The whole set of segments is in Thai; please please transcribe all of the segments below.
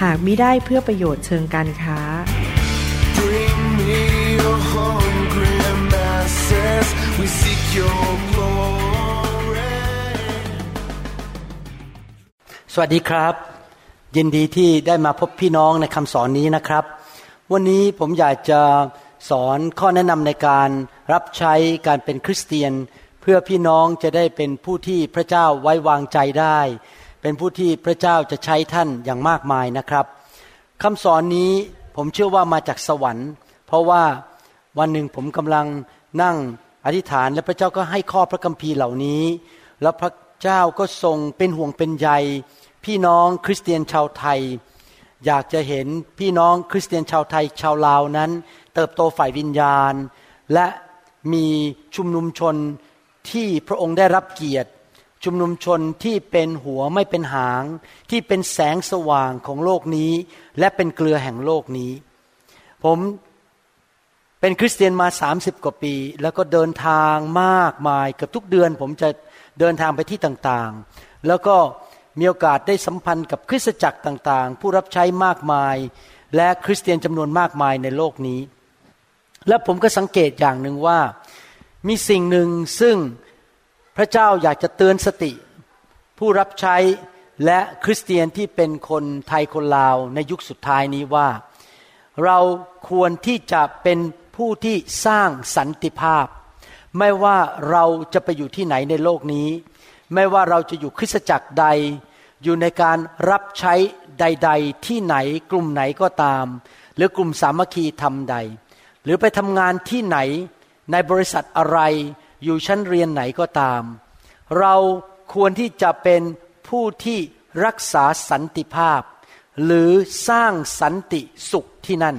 หากมิได้เพื่อประโยชน์เชิงการค้า Bring me your hungry masses. We seek your glory. สวัสดีครับ ยินดีที่ได้มาพบพี่น้องในคำสอนนี้นะครับ วันนี้ผมอยากจะสอนข้อแนะนำในการรับใช้การเป็นคริสเตียน เพื่อพี่น้องจะได้เป็นผู้ที่พระเจ้าไว้วางใจได้ เป็นผู้ที่พระเจ้าจะใช้ท่านอย่างมากมายนะครับคำสอนนี้ผมเชื่อว่ามาจากสวรรค์ เพราะว่าวันหนึ่งผมกำลังนั่งอธิษฐานและพระเจ้าก็ให้ข้อพระคัมภีร์เหล่านี้ แล้วพระเจ้าก็ทรงเป็นห่วงเป็นใย พี่น้องคริสเตียนชาวไทย อยากจะเห็นพี่น้องคริสเตียนชาวไทยชาวลาวนั้น เติบโตฝ่ายวิญญาณ และมีชุมนุมชนที่พระองค์ได้รับเกียรติ ชุมนุมชนที่เป็นหัวไม่เป็นหาง ที่เป็นแสงสว่างของโลกนี้ และเป็นเกลือแห่งโลกนี้ ผมเป็นคริสเตียนมา 30 กว่าปี แล้วก็เดินทางมากมายเกือบทุกเดือน ผมจะเดินทางไปที่ต่างๆ แล้วก็มีโอกาสได้สัมพันธ์กับคริสตจักรต่างๆ ผู้รับใช้มากมาย และคริสเตียนจำนวนมากมายในโลกนี้ และผมก็สังเกตอย่างหนึ่งว่า มีสิ่งหนึ่งซึ่ง พระเจ้าอยากจะเตือนสติ ผู้รับใช้และคริสเตียนที่เป็นคนไทยคนลาวในยุคสุดท้ายนี้ว่า เราควรที่จะเป็นผู้ที่สร้างสันติภาพ ไม่ว่าเราจะไปอยู่ที่ไหนในโลกนี้ ไม่ว่าเราจะอยู่คริสตจักรใด อยู่ในการรับใช้ใด ๆ ที่ไหนกลุ่มไหนก็ตาม หรือกลุ่มสามัคคีทำใด หรือไปทำงานที่ไหนในบริษัทอะไร อยู่ชั้นเรียนไหนก็ตาม เราควรที่จะเป็นผู้ที่รักษาสันติภาพ หรือสร้างสันติสุขที่นั่น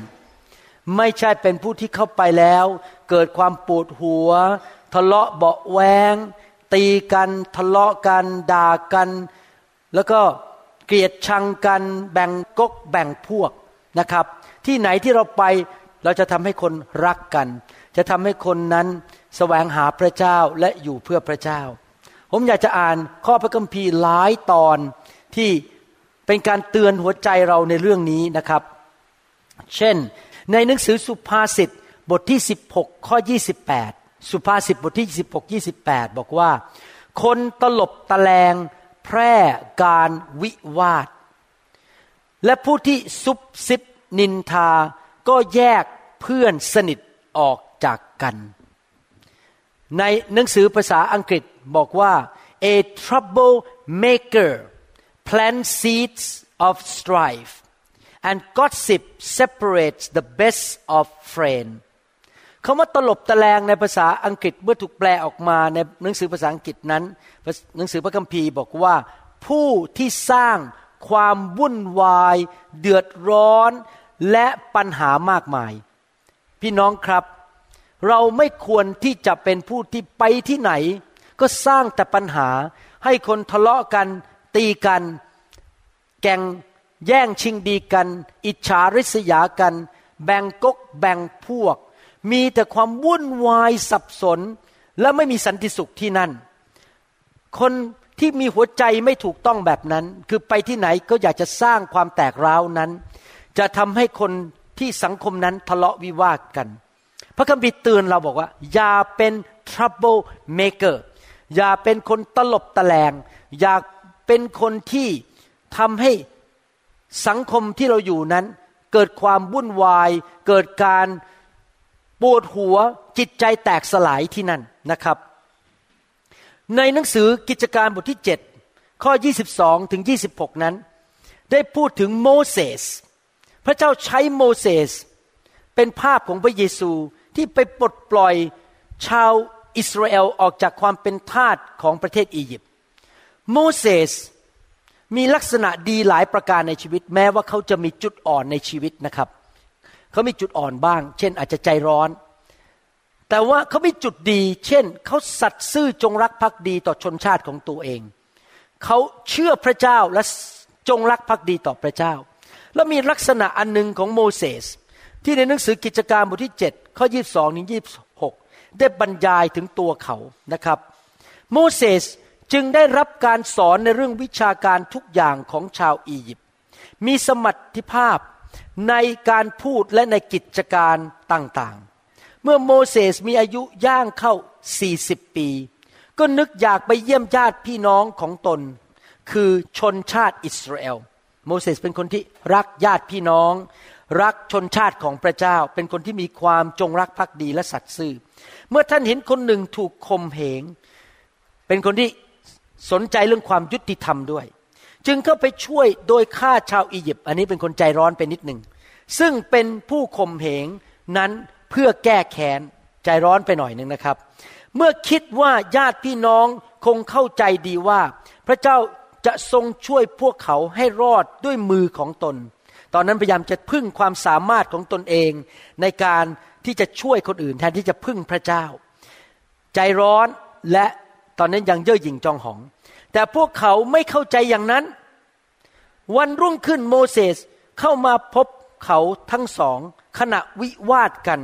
ไม่ใช่เป็นผู้ที่เข้าไปแล้ว เกิดความปวดหัว ทะเลาะเบาแวงตีกันทะเลาะกันด่ากัน แล้วก็เกลียดชังกัน แบ่งกกแบ่งพวกนะครับ ที่ไหนที่เราไปเราจะทำให้คนรักกัน จะทำให้คนนั้น แสวงหาพระเจ้าและอยู่เพื่อพระเจ้า ผมอยากจะอ่านข้อพระคัมภีร์หลายตอนที่เป็นการเตือนหัวใจเราในเรื่องนี้นะครับ เช่น ในหนังสือสุภาษิตบทที่ 16 ข้อ 28 สุภาษิตบทที่ 16 28 บอกว่า คนตลบตะแลงแพร่การวิวาท และผู้ที่ซุบซิบนินทา ก็แยกเพื่อนสนิทออกจากกัน ในหนังสือภาษาอังกฤษบอกว่า a trouble maker plants seeds of strife and gossip separates the best of friend คำว่าตลบตะแลงในภาษาอังกฤษเมื่อถูกแปลออกมาในหนังสือภาษาอังกฤษนั้น หนังสือพระคัมภีร์บอกว่า ผู้ที่สร้างความวุ่นวาย เดือดร้อนและปัญหามากมาย พี่น้องครับ เราไม่ควรที่จะเป็นผู้ที่ไปที่ไหน ก็สร้างแต่ปัญหา ให้คนทะเลาะกันตีกัน แก่งแย่งชิงดีกัน อิจฉาริษยากัน แบ่งกกแบ่งพวก มีแต่ความวุ่นวายสับสน และไม่มีสันติสุขที่นั่น คนที่มีหัวใจไม่ถูกต้องแบบนั้น คือไปที่ไหนก็อยากจะสร้างความแตกร้าวนั้น จะทำให้คนที่สังคมนั้นทะเลาะวิวาทกัน พระคัมภีร์เตือนเราบอกว่า อย่าเป็น trouble maker อย่าเป็นคนตลบตะแลง อย่าเป็นคนที่ทำให้สังคมที่เราอยู่นั้น เกิดความวุ่นวาย เกิดการปวดหัวจิตใจแตกสลายที่นั่นนะครับ ในหนังสือกิจการบทที่ 7 ข้อ 22 ถึง 26 นั้น ได้พูดถึงโมเสสพระเจ้าใช้โมเสสเป็นภาพของพระเยซู ที่ไปปลดปล่อยชาวอิสราเอลออกจากความเป็นทาสของประเทศอียิปต์โมเสสมีลักษณะดีหลายประการในชีวิต แม้ว่าเขาจะมีจุดอ่อนในชีวิตนะครับ เขามีจุดอ่อนบ้าง เช่นอาจจะใจร้อน แต่ว่าเขามีจุดดี เช่น เขาสัตย์ซื่อจงรักภักดีต่อชนชาติของตัวเอง เขาเชื่อพระเจ้าและจงรักภักดีต่อพระเจ้า แล้วมีลักษณะอันหนึ่งของโมเสส ที่ในหนังสือกิจการบทที่ 7 ข้อ 22 ถึง 26 ได้บรรยายถึงตัวเขานะครับ โมเสสจึงได้รับการสอนในเรื่องวิชาการทุกอย่างของชาวอียิปต์มีสมรรถภาพในการพูดและในกิจการต่างๆ เมื่อโมเสสมีอายุย่างเข้า 40 ปี ก็นึกอยากไปเยี่ยมญาติพี่น้องของตน คือชนชาติอิสราเอล โมเสสเป็นคนที่รักญาติพี่น้อง รักชนชาติของพระเจ้า เป็นคนที่มีความจงรักภักดีและสัตย์ซื่อ เมื่อท่านเห็นคนหนึ่งถูกข่มเหง เป็นคนที่สนใจเรื่องความยุติธรรมด้วย จึงเข้าไปช่วยโดยฆ่าชาวอียิปต์อันนี้เป็นคนใจร้อนไปนิดหนึ่งซึ่งเป็นผู้ข่มเหงนั้นเพื่อแก้แค้นใจร้อนไปหน่อยหนึ่งนะครับ เมื่อคิดว่าญาติพี่น้องคงเข้าใจดีว่า พระเจ้าจะทรงช่วยพวกเขาให้รอดด้วยมือของตน ตอนนั้นพยายามจะพึ่งความสามารถของตนเองในการที่จะช่วยคนอื่น แทนที่จะพึ่งพระเจ้า ใจร้อนและตอนนั้นยังเย่อหยิ่งจองหอง แต่พวกเขาไม่เข้าใจอย่างนั้น วันรุ่งขึ้นโมเสสเข้ามาพบเขาทั้งสองขณะวิวาทกัน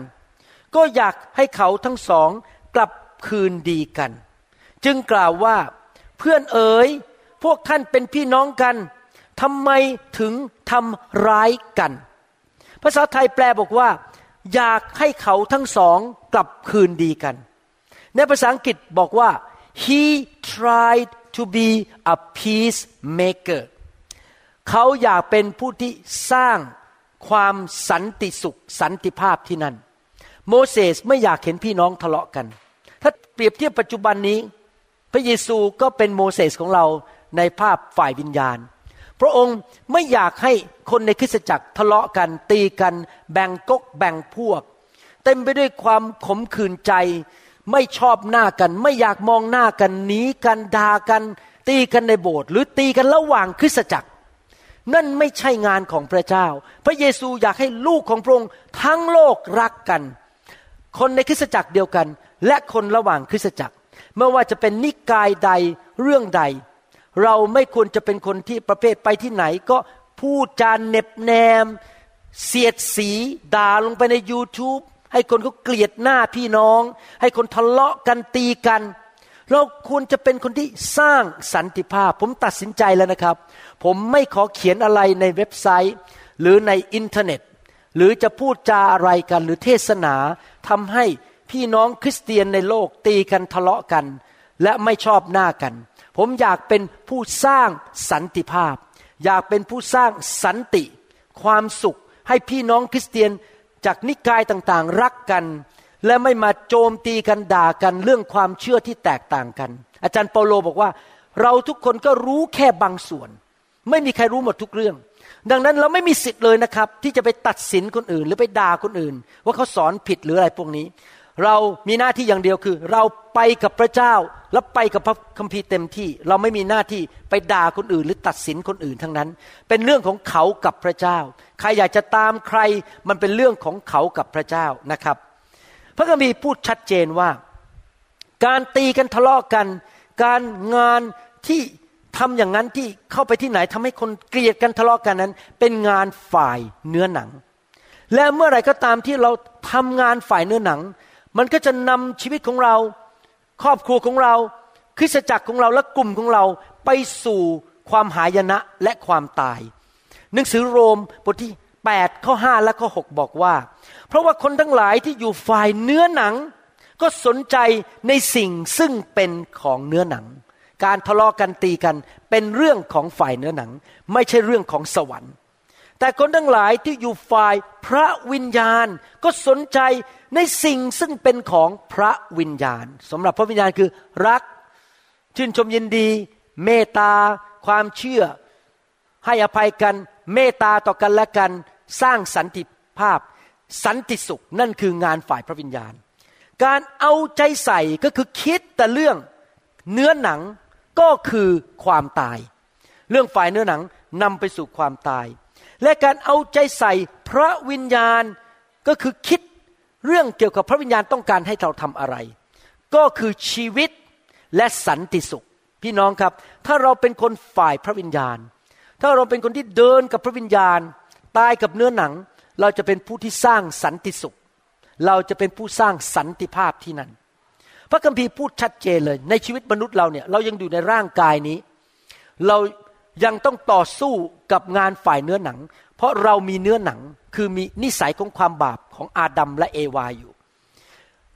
ก็อยากให้เขาทั้งสองกลับคืนดีกัน จึงกล่าวว่าเพื่อนเอ๋ยพวกท่านเป็นพี่น้องกัน ทำไมถึงทำร้ายกัน ภาษาไทยแปลบอกว่า อยากให้เขาทั้งสองกลับคืนดีกัน ในภาษาอังกฤษบอกว่า he tried to be a peacemaker เขาอยากเป็นผู้ที่สร้างความสันติสุขสันติภาพที่นั่น โมเสสไม่อยากเห็นพี่น้องทะเลาะกัน ถ้าเปรียบเทียบปัจจุบันนี้ พระเยซูก็เป็นโมเสสของเราในภาพฝ่ายวิญญาณ พระองค์ไม่อยากให้คนในคริสตจักรทะเลาะกันตีกัน แบ่งกกแบ่งพวก เต็มไปด้วยความขมขื่นใจ ไม่ชอบหน้ากัน ไม่อยากมองหน้ากันหนีกันด่ากัน ตีกันในโบสถ์หรือตีกันระหว่างคริสตจักร นั่นไม่ใช่งานของพระเจ้า พระเยซูอยากให้ลูกของพระองค์ทั้งโลกรักกัน คนในคริสตจักรเดียวกัน และคนระหว่างคริสตจักรไม่ว่าจะเป็นนิกายใดเรื่องใด เราไม่ควรจะเป็นคนที่ประเภทไปที่ไหน ก็พูดจาเน็บแนม เสียดสีด่าลงไปใน YouTube ให้คนเขาเกลียดหน้าพี่น้อง ให้คนทะเลาะกันตีกัน เราควรจะเป็นคนที่สร้างสันติภาพ ผมตัดสินใจแล้วนะครับ ผมไม่ขอเขียนอะไรในเว็บไซต์ หรือในอินเทอร์เน็ต หรือจะพูดจาอะไรกันหรือเทศนาทำให้พี่น้องคริสเตียนในโลกตีกันทะเลาะกัน และไม่ชอบหน้ากัน ผมอยากเป็นผู้สร้างสันติภาพ อยากเป็นผู้สร้างสันติ ความสุขให้พี่น้องคริสเตียนจากนิกายต่างๆ รักกัน และไม่มาโจมตีกันด่ากันเรื่องความเชื่อที่แตกต่างกัน อาจารย์เปาโลบอกว่า เราทุกคนก็รู้แค่บางส่วน ไม่มีใครรู้หมดทุกเรื่อง ดังนั้นเราไม่มีสิทธิ์เลยนะครับ ที่จะไปตัดสินคนอื่น หรือไปด่าคนอื่น ว่าเขาสอนผิดหรืออะไรพวกนี้ เรามีหน้าที่อย่างเดียวคือ เราไปกับพระเจ้าและไปกับพระคัมภีร์เต็มที่ เราไม่มีหน้าที่ไปด่าคนอื่น หรือตัดสินคนอื่นทั้งนั้น เป็นเรื่องของเขากับพระเจ้า ใครอยากจะตามใครมันเป็นเรื่องของเขากับพระเจ้านะครับ พระคัมภีร์พูดชัดเจนว่า การตีกันทะเลาะกัน การงานที่ทำอย่างนั้นที่เข้าไปที่ไหนทำให้คนเกลียดกันทะเลาะกันนั้น เป็นงานฝ่ายเนื้อหนัง และเมื่อไหร่ก็ตามที่เราทำงานฝ่ายเนื้อหนัง มันก็จะนำชีวิตของเรา ครอบครัวของเราคริสตจักรของเราและกลุ่มของเราไปสู่ความหายนะและความตาย หนังสือโรมบทที่8ข้อ5และข้อ6บอกว่า เพราะว่าคนทั้งหลายที่อยู่ฝ่ายเนื้อหนัง ก็สนใจในสิ่งซึ่งเป็นของเนื้อหนัง การทะเลาะกันตีกันเป็นเรื่องของฝ่ายเนื้อหนัง ไม่ใช่เรื่องของสวรรค์ แต่คนทั้งหลายที่อยู่ฝ่ายพระวิญญาณก็สนใจในสิ่งซึ่งเป็นของพระวิญญาณสำหรับพระวิญญาณคือรัก ชื่นชมยินดี เมตตา ความเชื่อ ให้อภัยกัน เมตตาต่อกันและกัน สร้างสันติภาพ สันติสุขนั่นคืองานฝ่ายพระวิญญาณ การเอาใจใส่ก็คือคิดแต่เรื่องเนื้อหนังก็คือความตาย เรื่องฝ่ายเนื้อหนังนำไปสู่ความตาย และการเอาใจใส่พระวิญญาณก็คือคิดเรื่องเกี่ยวกับพระวิญญาณต้องการให้เราทำอะไร ก็คือชีวิตและสันติสุข พี่น้องครับ ถ้าเราเป็นคนฝ่ายพระวิญญาณ ถ้าเราเป็นคนที่เดินกับพระวิญญาณ ตายกับเนื้อหนัง เราจะเป็นผู้ที่สร้างสันติสุข เราจะเป็นผู้สร้างสันติภาพที่นั่น พระคัมภีร์พูดชัดเจนเลย ในชีวิตมนุษย์เราเนี่ยเรายังอยู่ในร่างกายนี้ เรา ยังต้องต่อสู้กับงานฝ่ายเนื้อหนัง เพราะเรามีเนื้อหนังคือมีนิสัยของความบาปของอาดัมและเอวาอยู่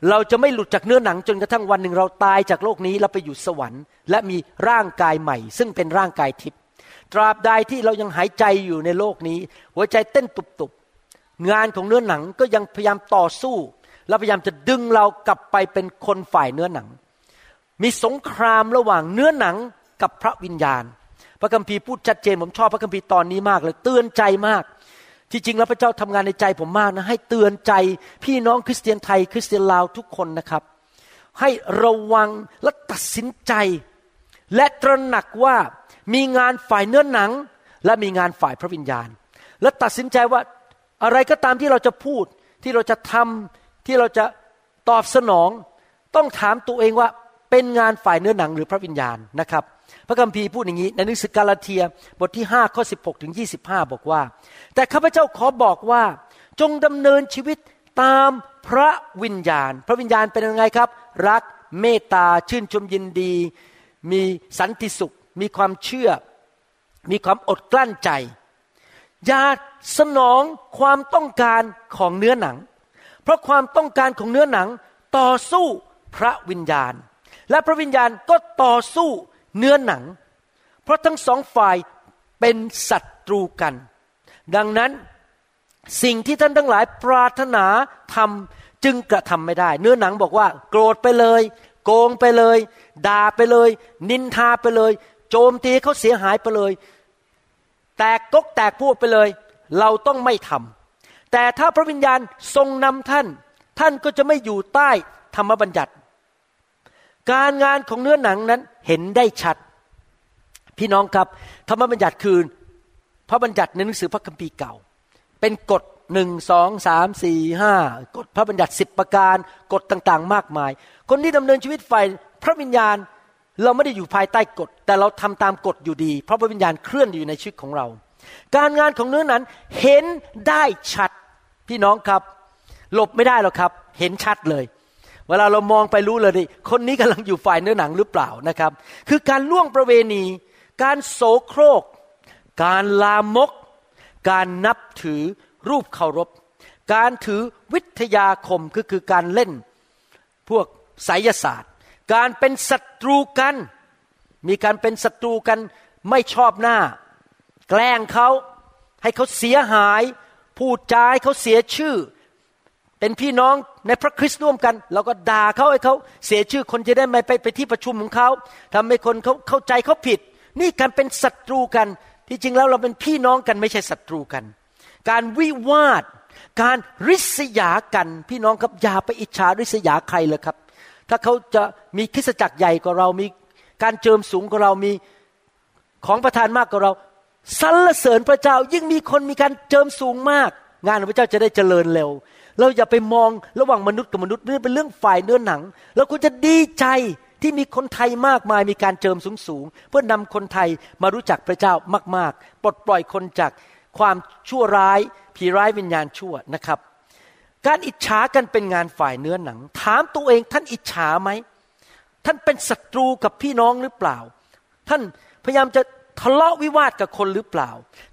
เราจะไม่หลุดจากเนื้อหนังจนกระทั่งวันหนึ่งเราตายจากโลกนี้แล้วไปอยู่สวรรค์ และมีร่างกายใหม่ ซึ่งเป็นร่างกายทิพย์ตราบใดที่เรายังหายใจอยู่ในโลกนี้ หัวใจเต้นตุบๆงานของเนื้อหนังก็ยังพยายามต่อสู้และพยายามจะดึงเรากลับไปเป็นคนฝ่ายเนื้อหนัง มีสงครามระหว่างเนื้อหนังกับพระวิญญาณ พระคัมภีร์พูดชัดเจนผมชอบพระคัมภีร์ตอนนี้มากเลยเตือนใจมาก ที่จริงแล้วพระเจ้าทำงานในใจผมมากนะให้เตือนใจพี่น้องคริสเตียนไทยคริสเตียนลาวทุกคนนะครับ ให้ระวังและตัดสินใจ และตระหนักว่ามีงานฝ่ายเนื้อหนัง และมีงานฝ่ายพระวิญญาณ และตัดสินใจว่าอะไรก็ตามที่เราจะพูดที่เราจะทำที่เราจะตอบสนอง ต้องถามตัวเองว่า เป็นงานฝ่ายเนื้อหนังหรือพระวิญญาณนะครับ พระคัมภีร์พูดอย่างนี้ในหนังสือกาลาเทียบทที่5ข้อ16ถึง25 บอกว่า แต่ข้าพเจ้าขอบอกว่าจงดำเนินชีวิตตามพระวิญญาณ พระวิญญาณเป็นยังไงครับ รักเมตตาชื่นชมยินดี มีสันติสุข มีความเชื่อ มีความอดกลั้นใจ อย่าสนองความต้องการของเนื้อหนัง เพราะความต้องการของเนื้อหนังต่อสู้พระวิญญาณ และพระวิญญาณก็ต่อสู้เนื้อหนัง เพราะทั้งสองฝ่ายเป็นศัตรูกัน ดังนั้นสิ่งที่ท่านทั้งหลายปรารถนาทำจึงกระทำไม่ได้ เนื้อหนังบอกว่า โกรธไปเลย โกงไปเลย ด่าไปเลย นินทาไปเลย โจมตีเขาเสียหายไปเลย แตกกกแตกพูดไปเลย เราต้องไม่ทำแต่ถ้าพระวิญญาณทรงนำท่าน ท่านก็จะไม่อยู่ใต้ธรรมบัญญัติ การงานของเนื้อหนังนั้นเห็นได้ชัด พี่น้องครับธรรมบัญญัติคือพระบัญญัติในหนังสือพระคัมภีร์เก่า เป็นกฎหนึ่งสองสามสี่ห้ากฎพระบัญญัติสิบประการกฎต่างๆ มากมาย คนที่ดำเนินชีวิตฝ่ายพระวิญญาณเราไม่ได้อยู่ภายใต้กฎ แต่เราทำตามกฎอยู่ดี เพราะพระวิญญาณเคลื่อนอยู่ในชีวิตของเรา การงานของเนื้อนั้นเห็นได้ชัด พี่น้องครับ หลบไม่ได้หรอกครับ เห็นชัดเลย เวลาเรามองไปรู้เลยดิคนนี้กำลังอยู่ฝ่ายเนื้อหนังหรือเปล่านะครับ คือการล่วงประเวณี การโสโครก การลามก การนับถือรูปเคารพ การถือวิทยาคมคือคือการเล่นพวกไสยศาสตร์ การเป็นศัตรูกัน มีการเป็นศัตรูกันไม่ชอบหน้า แกล้งเขาให้เขาเสียหาย พูดจาให้เขาเสียชื่อ เป็นพี่น้อง ในพระคริสต์ร่วมกัน เราก็ด่าเขาให้เขาเสียชื่อคนจะได้ไม่ไปไปที่ประชุมของเขาทำให้คนเขาเข้าใจเขาผิด นี่การเป็นศัตรูกัน ที่จริงแล้วเราเป็นพี่น้องกันไม่ใช่ศัตรูกัน การวิวาท การริษยากันพี่น้องครับอย่าไปอิจฉาริษยาใครเลยครับ ถ้าเขาจะมีคริสตจักรใหญ่กว่าเรามีการเจิมสูงกว่าเรามีของประทานมากกว่าเราสรรเสริญพระเจ้ายิ่งมีคนมีการเจิมสูงมาก งานของพระเจ้าจะได้เจริญเร็ว เราอย่าไปมองระหว่างมนุษย์กับมนุษย์นี่เป็นเรื่องฝ่ายเนื้อหนัง เราควรจะดีใจที่มีคนไทยมากมายมีการเจิมสูงๆ เพื่อนำคนไทยมารู้จักพระเจ้ามากๆ ปลดปล่อยคนจากความชั่วร้าย ผีร้ายวิญญาณชั่วนะครับ การอิจฉากันเป็นงานฝ่ายเนื้อหนัง ถามตัวเองท่านอิจฉาไหม ท่านเป็นศัตรูกับพี่น้องหรือเปล่า ท่านพยายามจะทะเลาะวิวาทกับคนหรือเปล่า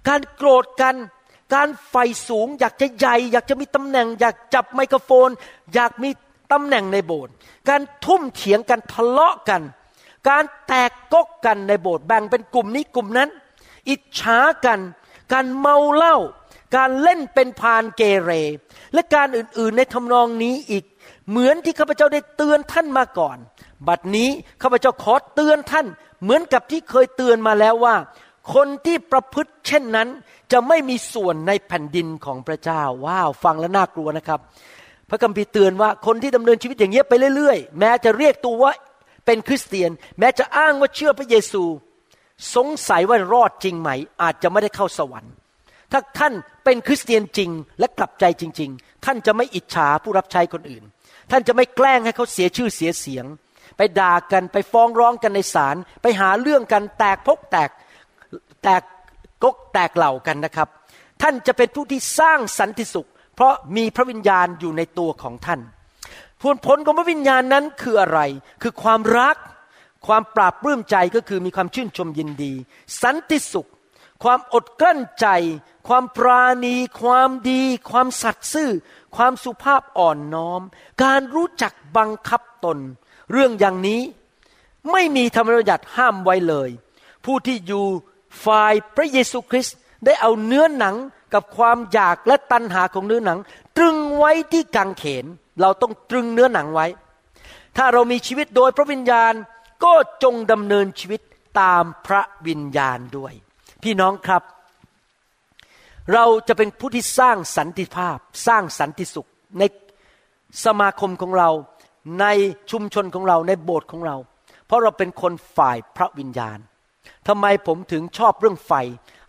การโกรธกัน การไฟสูง อยากจะใหญ่ อยากจะมีตำแหน่ง อยากจับไมโครโฟน อยากมีตำแหน่งในโบสถ์การทุ่มเถียงกันทะเลาะกัน การแตกกกกันในโบสถ์แบ่งเป็นกลุ่มนี้กลุ่มนั้น อิจฉากัน การเมาเหล้าการเล่นเป็นพานเกเร และการอื่นๆในทำนองนี้อีก เหมือนที่ข้าพเจ้าได้เตือนท่านมาก่อน บัดนี้ข้าพเจ้าขอเตือนท่าน เหมือนกับที่เคยเตือนมาแล้วว่า คนที่ประพฤติเช่นนั้น จะไม่มีส่วนในแผ่นดินของพระเจ้า ว้าว ฟังแล้วน่ากลัวนะครับ พระคัมภีร์เตือนว่าคนที่ดำเนินชีวิตอย่างเงี้ยไปเรื่อยๆ แม้จะเรียกตัวว่าเป็นคริสเตียน แม้จะอ้างว่าเชื่อพระเยซู สงสัยว่ารอดจริงไหม อาจจะไม่ได้เข้าสวรรค์ ถ้าท่านเป็นคริสเตียนจริงและกลับใจจริง ๆ ท่านจะไม่อิจฉาผู้รับใช้คนอื่น ท่านจะไม่แกล้งให้เขาเสียชื่อเสียเสียง ไปด่ากันไปฟ้องร้องกันในศาลไปหาเรื่องกันแตกพกแตก แตกกกแตกเหล่ากันนะครับ ท่านจะเป็นผู้ที่สร้างสันติสุข เพราะมีพระวิญญาณอยู่ในตัวของท่านผลผลของพระวิญญาณนั้นคืออะไร คือความรัก ความปราบปลื้มใจก็คือมีความชื่นชมยินดี สันติสุข ความอดกลั้นใจ ความปราณี ความดี ความสัตย์ซื่อ ความสุภาพอ่อนน้อม การรู้จักบังคับตน เรื่องอย่างนี้ไม่มีธรรมบัญญัติห้ามไว้เลย ผู้ที่อยู่ ฝ่ายพระเยซูคริสต์ได้เอาเนื้อหนังกับความอยากและตัณหาของเนื้อหนัง ตรึงไว้ที่กังเขน เราต้องตรึงเนื้อหนังไว้ ถ้าเรามีชีวิตโดยพระวิญญาณก็จงดำเนินชีวิตตามพระวิญญาณด้วย พี่น้องครับ เราจะเป็นผู้ที่สร้างสันติภาพ สร้างสันติสุขในสมาคมของเราในชุมชนของเราในโบสถ์ของเรา เพราะเราเป็นคนฝ่ายพระวิญญาณ ทำไมผมถึงชอบเรื่องไฟ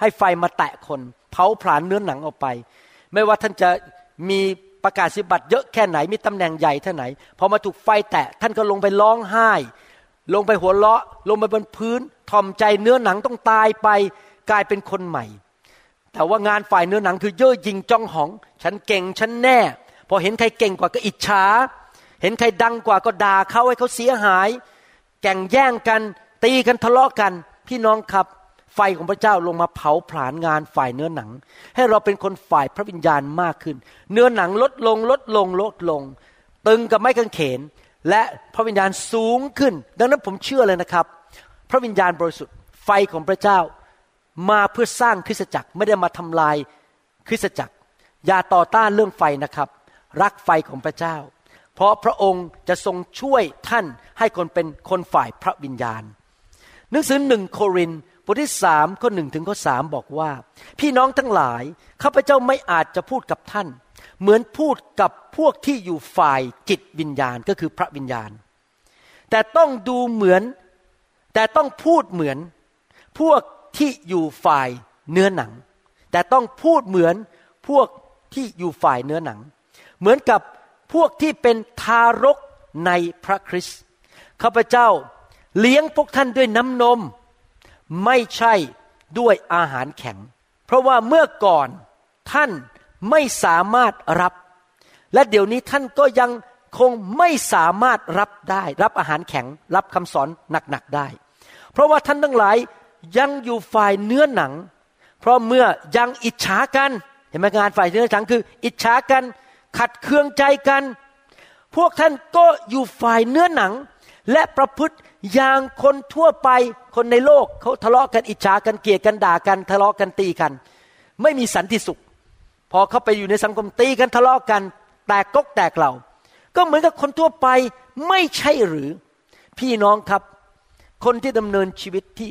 ให้ไฟมาแตะคน เผาผลาญเนื้อหนังออกไป ไม่ว่าท่านจะมีประกาศสิบัติเยอะแค่ไหนมีตำแหน่งใหญ่เท่าไหนพอมาถูกไฟแตะท่านก็ลงไปร้องไห้ ลงไปหัวเราะ ลงไปบนพื้นทอมใจเนื้อหนังต้องตายไปกลายเป็นคนใหม่ แต่ว่างานฝ่ายเนื้อหนังคือเย่อหยิงจ้องหอง ฉันเก่งฉันแน่ พอเห็นใครเก่งกว่าก็อิจฉาเห็นใครดังกว่าก็ด่าเขาให้เขาเสียหาย แก่งแย่งกัน ตีกันทะเลาะกัน พี่น้องครับ ไฟของพระเจ้าลงมาเผาผลาญงานฝ่ายเนื้อหนัง ให้เราเป็นคนฝ่ายพระวิญญาณมากขึ้น เนื้อหนังลดลงลดลงลดลง ตึงกับไม้กางเขน และพระวิญญาณสูงขึ้น ดังนั้นผมเชื่อเลยนะครับ พระวิญญาณบริสุทธิ์ไฟของพระเจ้ามาเพื่อสร้างคริสตจักรไม่ได้มาทำลายคริสตจักร อย่าต่อต้านเรื่องไฟนะครับ รักไฟของพระเจ้า เพราะพระองค์จะทรงช่วยท่านให้คนเป็นคนฝ่ายพระวิญญาณ หนังสือหนึ่งโครินบทที่สามข้อหนึ่งถึงข้อสามบอกว่า พี่น้องทั้งหลายข้าพเจ้าไม่อาจจะพูดกับท่าน เหมือนพูดกับพวกที่อยู่ฝ่ายจิตวิญญาณก็คือพระวิญญาณ แต่ต้องดูเหมือน แต่ต้องพูดเหมือน พวกที่อยู่ฝ่ายเนื้อหนัง แต่ต้องพูดเหมือนพวกที่อยู่ฝ่ายเนื้อหนัง เหมือนกับพวกที่เป็นทารกในพระคริสต์ข้าพเจ้า เลี้ยงพวกท่านด้วยน้ำนม ไม่ใช่ด้วยอาหารแข็ง เพราะว่าเมื่อก่อนท่านไม่สามารถรับ และเดี๋ยวนี้ท่านก็ยังคงไม่สามารถรับได้ รับอาหารแข็ง รับคำสอนหนักๆได้ เพราะว่าท่านทั้งหลายยังอยู่ฝ่ายเนื้อหนัง เพราะเมื่อยังอิจฉากันเห็นไหมงานฝ่ายเนื้อหนังคือ อิจฉากัน ขัดเคืองใจกัน พวกท่านก็อยู่ฝ่ายเนื้อหนัง และประพฤติอย่างคนทั่วไปคนในโลกเขาทะเลาะกันอิจฉากันเกลียดกันด่ากันทะเลาะกันตีกัน ไม่มีสันติสุข พอเขาไปอยู่ในสังคมตีกันทะเลาะกันแตกกกแตกเหล่า ก็เหมือนกับคนทั่วไปไม่ใช่หรือ พี่น้องครับ คนที่ดำเนินชีวิตที่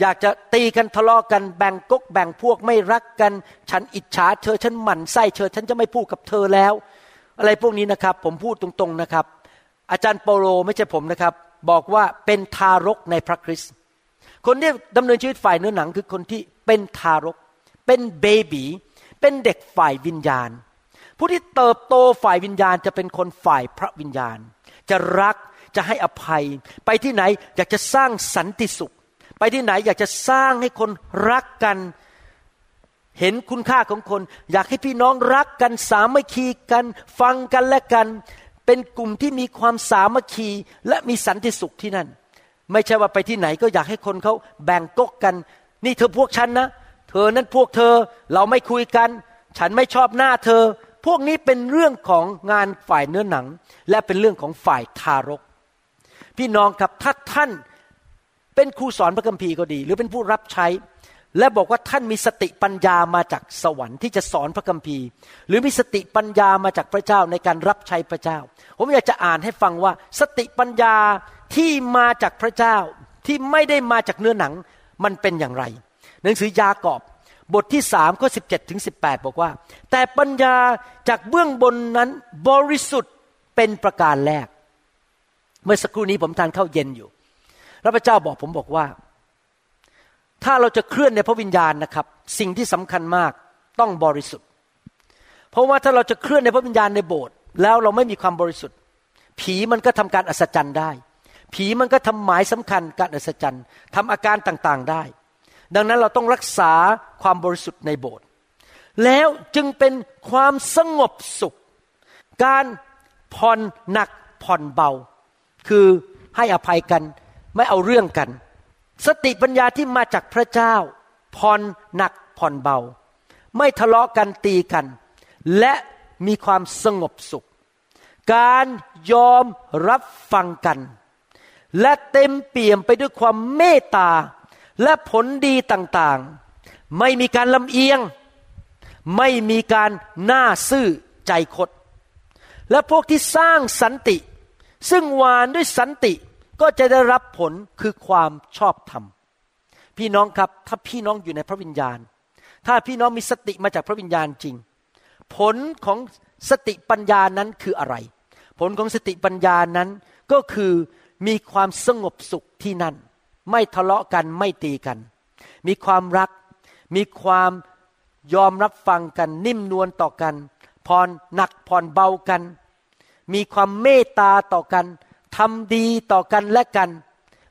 อยากจะตีกันทะเลาะกันแบ่งกกแบ่งพวกไม่รักกัน ฉันอิจฉาเธอฉันหมั่นไส้เธอฉันจะไม่พูดกับเธอแล้ว อะไรพวกนี้นะครับ ผมพูดตรงๆนะครับ อาจารย์เปโลไม่ใช่ผมนะครับ บอกว่าเป็นทารกในพระคริสต์คนที่ดำเนินชีวิตฝ่ายเนื้อหนังคือคนที่เป็นทารก เป็นเบบีเป็นเด็กฝ่ายวิญญาณ ผู้ที่เติบโตฝ่ายวิญญาณจะเป็นคนฝ่ายพระวิญญาณ จะรักจะให้อภัย ไปที่ไหนอยากจะสร้างสันติสุข ไปที่ไหนอยากจะสร้างให้คนรักกันเห็นคุณค่าของคน อยากให้พี่น้องรักกันสามัคคีกัน ฟังกันและกัน เป็นกลุ่มที่มีความสามัคคีและมีสันติสุขที่นั่น ไม่ใช่ว่าไปที่ไหนก็อยากให้คนเขาแบ่งกกกัน นี่เธอพวกฉันนะ เธอนั้นพวกเธอเราไม่คุยกัน ฉันไม่ชอบหน้าเธอ พวกนี้เป็นเรื่องของงานฝ่ายเนื้อหนัง และเป็นเรื่องของฝ่ายทารก พี่น้องครับถ้าท่านเป็นครูสอนพระคัมภีร์ก็ดี หรือเป็นผู้รับใช้ และบอกว่าท่านมีสติปัญญามาจากสวรรค์ที่จะสอนพระคัมภีร์ หรือมีสติปัญญามาจากพระเจ้าในการรับใช้พระเจ้า ผมอยากจะอ่านให้ฟังว่า สติปัญญาที่มาจากพระเจ้าที่ไม่ได้มาจากเนื้อหนังมันเป็นอย่างไร หนังสือยากอบบทที่สามข้อสิบเจ็ดถึงสิบแปดบอกว่า แต่ปัญญาจากเบื้องบนนั้นบริสุทธิ์เป็นประการแรก เมื่อสักครู่นี้ผมทานข้าวเย็นอยู่ แล้วพระเจ้าบอกผมบอกว่า ถ้าเราจะเคลื่อนในพระวิญญาณนะครับ สิ่งที่สำคัญมากต้องบริสุทธิ์ เพราะว่าถ้าเราจะเคลื่อนในพระวิญญาณในโบสถ์แล้วเราไม่มีความบริสุทธิ์ ผีมันก็ทำการอัศจรรย์ได้ ผีมันก็ทำหมายสำคัญการอัศจรรย์ทำอาการต่างๆได้ ดังนั้นเราต้องรักษาความบริสุทธิ์ในโบสถ์แล้วจึงเป็นความสงบสุข การผ่อนหนักผ่อนเบา คือให้อภัยกันไม่เอาเรื่องกัน สติปัญญาที่มาจากพระเจ้าผ่อนหนักผ่อนเบา ไม่ทะเลาะกันตีกัน และมีความสงบสุข การยอมรับฟังกัน และเต็มเปี่ยมไปด้วยความเมตตาและผลดีต่างๆ ไม่มีการลำเอียง ไม่มีการหน้าซื่อใจคด และพวกที่สร้างสันติ ซึ่งหวานด้วยสันติ ก็จะได้รับผลคือความชอบธรรม พี่น้องครับถ้าพี่น้องอยู่ในพระวิญญาณ ถ้าพี่น้องมีสติมาจากพระวิญญาณจริง ผลของสติปัญญานั้นคืออะไร ผลของสติปัญญานั้นก็คือมีความสงบสุขที่นั่น ไม่ทะเลาะกันไม่ตีกัน มีความรัก มีความยอมรับฟังกัน นิ่มนวลต่อกันผ่อนหนักผ่อนเบากัน มีความเมตตาต่อกัน ทำดีต่อกันและกัน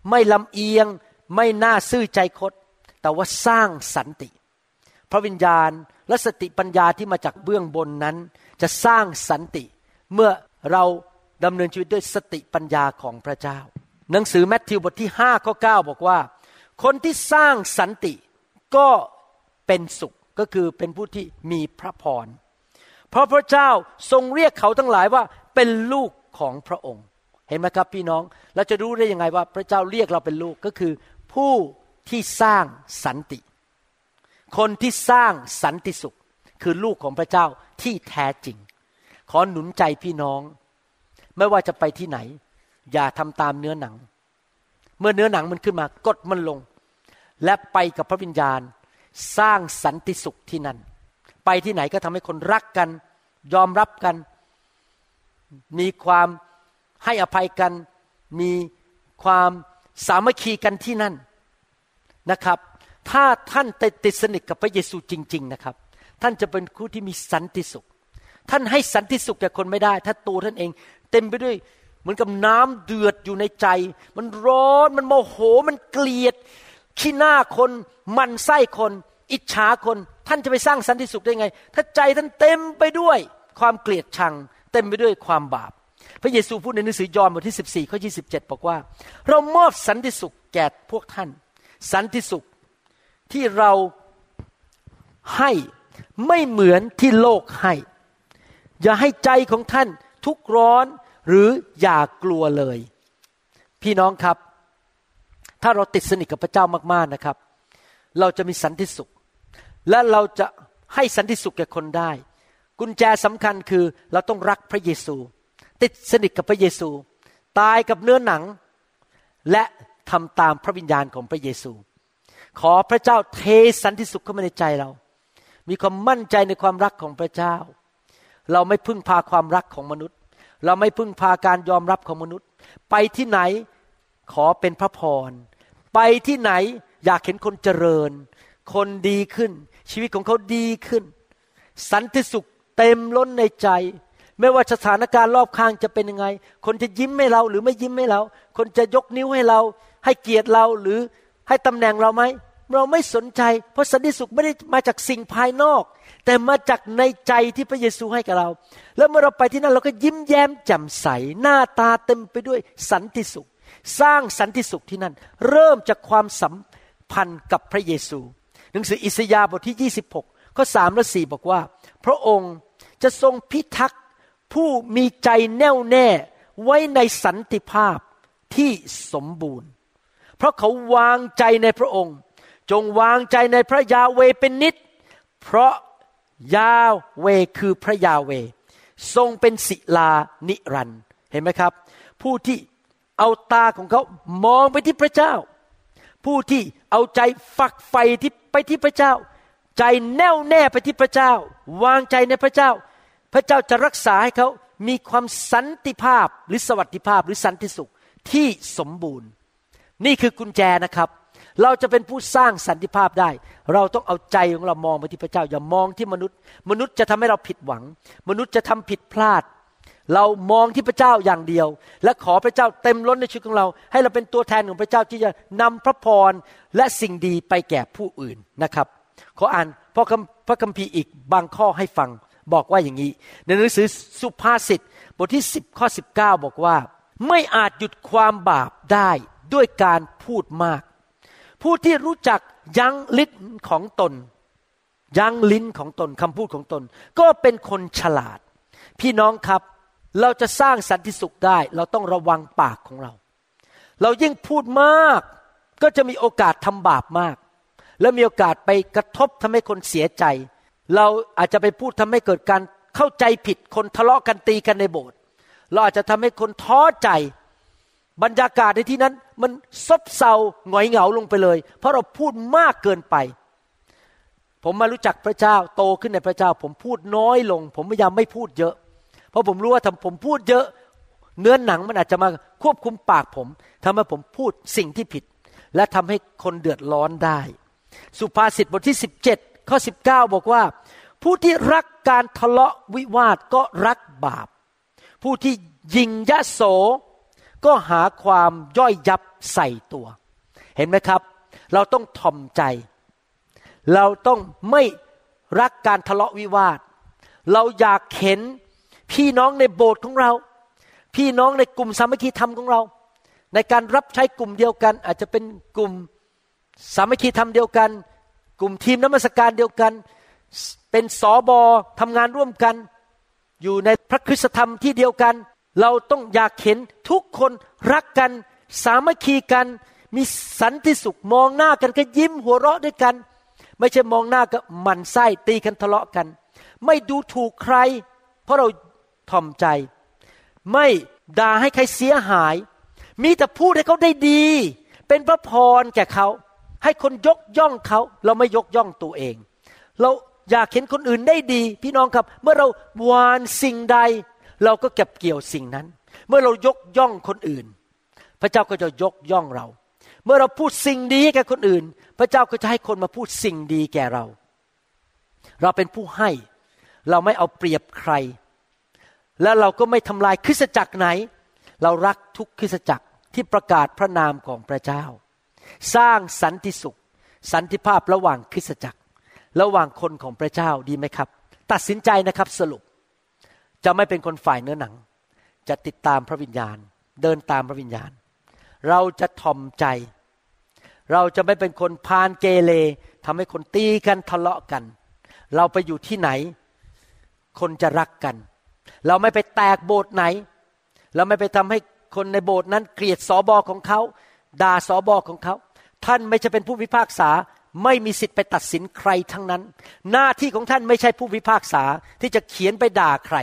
ไม่ลำเอียงไม่น่าซื่อใจคด แต่ว่าสร้างสันติ พระวิญญาณและสติปัญญาที่มาจากเบื้องบนนั้น จะสร้างสันติ เมื่อเราดำเนินชีวิตด้วยสติปัญญาของพระเจ้า หนังสือแมทธิวบทที่5ข้อ9บอกว่า คนที่สร้างสันติก็เป็นสุขก็คือเป็นผู้ที่มีพระพร เพราะพระเจ้าทรงเรียกเขาทั้งหลายว่าเป็นลูกของพระองค์ ห็นไหมครับพี่น้อง เราจะรู้ได้ยังไงว่าพระเจ้าเรียกเราเป็นลูกก็คือ ผู้ที่สร้างสันติ คนที่สร้างสันติสุข คือลูกของพระเจ้าที่แท้จริง ขอหนุนใจพี่น้อง ไม่ว่าจะไปที่ไหน อย่าทำตามเนื้อหนัง เมื่อเนื้อหนังมันขึ้นมากดมันลง และไปกับพระวิญญาณ สร้างสันติสุขที่นั่น ไปที่ไหนก็ทำให้คนรักกัน ยอมรับกัน มีความ ให้อภัยกันมีความสามัคคีกันที่นั่นนะครับ ถ้าท่านติดสนิทกับพระเยซูจริง ๆนะครับ ท่านจะเป็นผู้ที่มีสันติสุข ท่านให้สันติสุขแก่คนไม่ได้ ถ้าตัวท่านเอง เต็มไปด้วยเหมือนกับน้ำเดือดอยู่ในใจ มันร้อนมันโมโหมันเกลียดขี้หน้าคนมันไส้คน อิจฉาคน ท่านจะไปสร้างสันติสุขได้ไง ถ้าใจท่านเต็มไปด้วยความเกลียดชัง เต็มไปด้วยความบาป พระเยซูพูดในหนังสือยอห์นบทที่ 14ข้อ27 บอกว่า เรามอบสันติสุขแก่พวกท่าน สันติสุขที่เราให้ไม่เหมือนที่โลกให้ อย่าให้ใจของท่านทุกข์ร้อนหรืออย่ากลัวเลย พี่น้องครับ ถ้าเราติดสนิทกับพระเจ้ามากๆนะครับ เราจะมีสันติสุข และเราจะให้สันติสุขแก่คนได้ กุญแจสำคัญคือเราต้องรักพระเยซู ติดสนิทกับพระเยซู ตายกับเนื้อหนัง และทำตามพระวิญญาณของพระเยซู ขอพระเจ้าเทสันติสุขเข้ามาในใจเรา มีความมั่นใจในความรักของพระเจ้า เราไม่พึ่งพาความรักของมนุษย์ เราไม่พึ่งพาการยอมรับของมนุษย์ ไปที่ไหนขอเป็นพระพร ไปที่ไหนอยากเห็นคนเจริญ คนดีขึ้น ชีวิตของเขาดีขึ้น สันติสุขเต็มล้นในใจ ไม่ว่าสถานการณ์รอบข้างจะเป็นยังไง คนจะยิ้มให้เราหรือไม่ยิ้มให้เรา คนจะยกนิ้วให้เรา ให้เกียรติเราหรือให้ตำแหน่งเราไหมเราไม่สนใจ เพราะสันติสุขไม่ได้มาจากสิ่งภายนอก แต่มาจากในใจที่พระเยซูให้กับเรา แล้วเมื่อเราไปที่นั่นเราก็ยิ้มแย้มแจ่มใส หน้าตาเต็มไปด้วยสันติสุข สร้างสันติสุขที่นั่น เริ่มจากความสัมพันธ์กับพระเยซู หนังสืออิสยาห์บทที่ 26ข้อ3และ4บอกว่า พระองค์จะทรงพิทักษ์ ผู้มีใจแน่วแน่ไว้ในสันติภาพที่สมบูรณ์ เพราะเขาวางใจในพระองค์ จงวางใจในพระยาเวเป็นนิด เพราะยาเวคือพระยาเว ทรงเป็นศิลานิรันด์เห็นไหมครับ ผู้ที่เอาตาของเขามองไปที่พระเจ้า ผู้ที่เอาใจฝักใฝ่ที่ไปที่พระเจ้า ใจแน่วแน่ไปที่พระเจ้า วางใจในพระเจ้า พระเจ้าจะรักษาให้เขามีความสันติภาพหรือสวัสดิภาพหรือสันติสุขที่สมบูรณ์ นี่คือกุญแจนะครับ เราจะเป็นผู้สร้างสันติภาพได้ เราต้องเอาใจของเรามองไปที่พระเจ้า อย่ามองที่มนุษย์ มนุษย์จะทำให้เราผิดหวัง มนุษย์จะทำผิดพลาด เรามองที่พระเจ้าอย่างเดียว และขอพระเจ้าเต็มล้นในชีวิตของเรา ให้เราเป็นตัวแทนของพระเจ้าที่จะนำพระพรและสิ่งดีไปแก่ผู้อื่นนะครับ ขออ่านพระคัมพระคัมภีร์อีกบางข้อให้ฟัง บอกว่าอย่างนี้ ในหนังสือสุภาษิตบทที่ 10 ข้อ 19 บอกว่า ไม่อาจหยุดความบาปได้ด้วยการพูดมาก ผู้ที่รู้จักยั้งลิ้นของตน ยั้งลิ้นของตนคำพูดของตน ก็เป็นคนฉลาด พี่น้องครับเราจะสร้างสันติสุขได้ เราต้องระวังปากของเรา เรายิ่งพูดมากก็จะมีโอกาสทำบาปมาก และมีโอกาสไปกระทบทำให้คนเสียใจ เราอาจจะไปพูดทำให้เกิดการเข้าใจผิดคนทะเลาะกันตีกันในโบสถ์เราอาจจะทำให้คนท้อใจ บรรยากาศในที่นั้น มันซบเซาหงอยเหงาลงไปเลย เพราะเราพูดมากเกินไป ผมมารู้จักพระเจ้าโตขึ้นในพระเจ้า ผมพูดน้อยลง ผมพยายามไม่พูดเยอะ เพราะผมรู้ว่าถ้าผมพูดเยอะ เนื้อหนังมันอาจจะมาควบคุมปากผมทำให้ผมพูดสิ่งที่ผิด และทำให้คนเดือดร้อนได้ สุภาษิตบทที่17 ข้อ 19 บอกว่า ผู้ที่รักการทะเลาะวิวาทก็รักบาป ผู้ที่ยิงยะโสก็หาความย่อยยับใส่ตัว เห็นไหมครับ เราต้องทอมใจ เราต้องไม่รักการทะเลาะวิวาท เราอยากเห็นพี่น้องในโบสถ์ของเรา พี่น้องในกลุ่มสามัคคีธรรมของเรา ในการรับใช้กลุ่มเดียวกัน อาจจะเป็นกลุ่มสามัคคีธรรมเดียวกัน กลุ่มทีมน้ำมัสการเดียวกัน เป็นสอบอทำงานร่วมกัน อยู่ในพระคริสธรรมที่เดียวกัน เราต้องอยากเห็นทุกคนรักกัน สามัคคีกัน มีสันติสุขมองหน้ากันก็ยิ้มหัวเราะด้วยกัน ไม่ใช่มองหน้าก็หมันไส้ตีกันทะเลาะกัน ไม่ดูถูกใคร เพราะเราถ่อมใจ ไม่ด่าให้ใครเสียหาย มีแต่พูดให้เขาได้ดี เป็นพระพรแก่เขา ให้คนยกย่องเขาเราไม่ยกย่องตัวเอง เราอยากเห็นคนอื่นได้ดี พี่น้องครับ เมื่อเราวานสิ่งใด เราก็เก็บเกี่ยวสิ่งนั้น เมื่อเรายกย่องคนอื่น พระเจ้าก็จะยกย่องเรา เมื่อเราพูดสิ่งดีแก่คนอื่น พระเจ้าก็จะให้คนมาพูดสิ่งดีแก่เรา เราเป็นผู้ให้ เราไม่เอาเปรียบใคร แล้วเราก็ไม่ทำลายคริสตจักรไหน เรารักทุกคริสตจักรที่ประกาศพระนามของพระเจ้า สร้างสันติสุข สันติภาพระหว่างคริสตจักร ระหว่างคนของพระเจ้าดีไหมครับ ตัดสินใจนะครับสรุป จะไม่เป็นคนฝ่ายเนื้อหนัง จะติดตามพระวิญญาณ เดินตามพระวิญญาณ เราจะทอมใจ เราจะไม่เป็นคนพานเกเรทำให้คนตีกันทะเลาะกัน เราไปอยู่ที่ไหน คนจะรักกัน เราไม่ไปแตกโบสถ์ไหน เราไม่ไปทำให้คนในโบสถ์นั้นเกลียดสอบอของเขา ด่าสอบอของเขา ท่านไม่ใช่เป็นผู้พิพากษาไม่มีสิทธิ์ไปตัดสินใครทั้งนั้น หน้าที่ของท่านไม่ใช่ผู้พิพากษาที่จะเขียนไปด่าใคร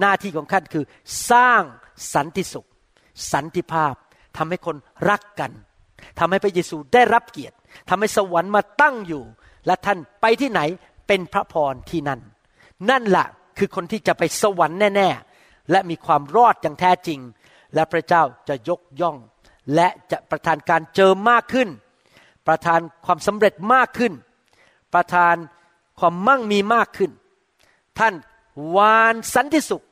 หน้าที่ของท่านคือ สร้างสันติสุข สันติภาพทำให้คนรักกันทำให้พระเยซูได้รับเกียรติทำให้สวรรค์มาตั้งอยู่ และท่านไปที่ไหนเป็นพระพรที่นั่น นั่นแหละคือคนที่จะไปสวรรค์แน่ ๆ และมีความรอดอย่างแท้จริง และพระเจ้าจะยกย่อง และจะประทานการเจิมมากขึ้น ประทานความสำเร็จมากขึ้น ประทานความมั่งมีมากขึ้น ท่านวานสันติสุข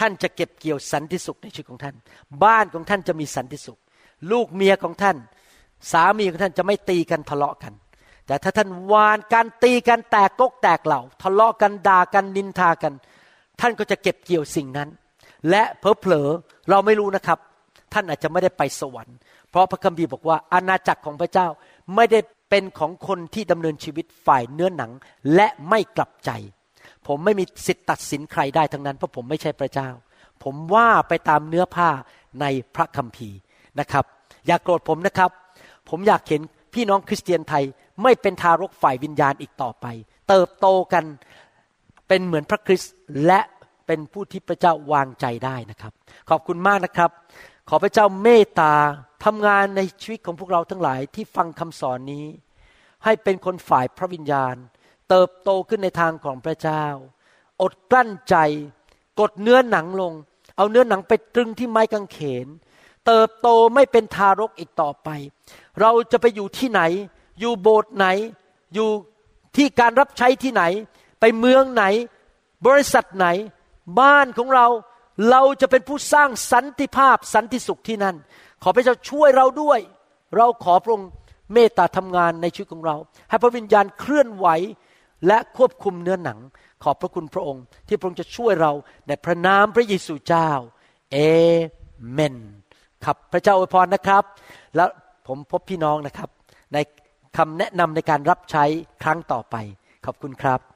ท่านจะเก็บเกี่ยวสันติสุขในชีวิตของท่าน บ้านของท่านจะมีสันติสุข ลูกเมียของท่าน สามีของท่านจะไม่ตีกันทะเลาะกัน แต่ถ้าท่านวานการตีกันแตกกกแตกเหล่า ทะเลาะกันด่ากันนินทากัน ท่านก็จะเก็บเกี่ยวสิ่งนั้น และเพอเพลอเราไม่รู้นะครับ ท่านอาจจะไม่ได้ไปสวรรค์ เพราะพระคัมภีร์บอกว่าอาณาจักรของพระเจ้าไม่ได้เป็นของคนที่ดำเนินชีวิตฝ่ายเนื้อหนังและไม่กลับใจ ผมไม่มีสิทธิ์ตัดสินใครได้ทั้งนั้นเพราะผมไม่ใช่พระเจ้า ผมว่าไปตามเนื้อผ้าในพระคัมภีร์นะครับ อย่ากโกรธผมนะครับ ผมอยากเห็นพี่น้องคริสเตียนไทยไม่เป็นทารกฝ่ายวิญญาณอีกต่อไป เติบโตกันเป็นเหมือนพระคริสต์และเป็นผู้ที่พระเจ้าวางใจได้นะครับ ขอบคุณมากนะครับ ขอพระเจ้าเมตตาทำงานในชีวิตของพวกเราทั้งหลายที่ฟังคำสอนนี้ ให้เป็นคนฝ่ายพระวิญญาณ เติบโตขึ้นในทางของพระเจ้า อดกลั้นใจ กดเนื้อหนังลง เอาเนื้อหนังไปตรึงที่ไม้กางเขน เติบโตไม่เป็นทารกอีกต่อไป เราจะไปอยู่ที่ไหน อยู่โบสถ์ไหน อยู่ที่การรับใช้ที่ไหน ไปเมืองไหน บริษัทไหน บ้านของเรา เราจะเป็นผู้สร้างสันติภาพสันติสุขที่นั่น ขอพระเจ้าช่วยเราด้วย เราขอพระองค์เมตตาทำงานในชีวิตของเรา ให้พระวิญญาณเคลื่อนไหวและควบคุมเนื้อหนัง ขอบพระคุณพระองค์ ที่พระองค์จะช่วยเราในพระนามพระเยซูเจ้า เอเมน ครับพระเจ้าอวยพรนะครับ แล้วผมพบพี่น้องนะครับ ในคำแนะนำในการรับใช้ครั้งต่อไป ขอบคุณครับ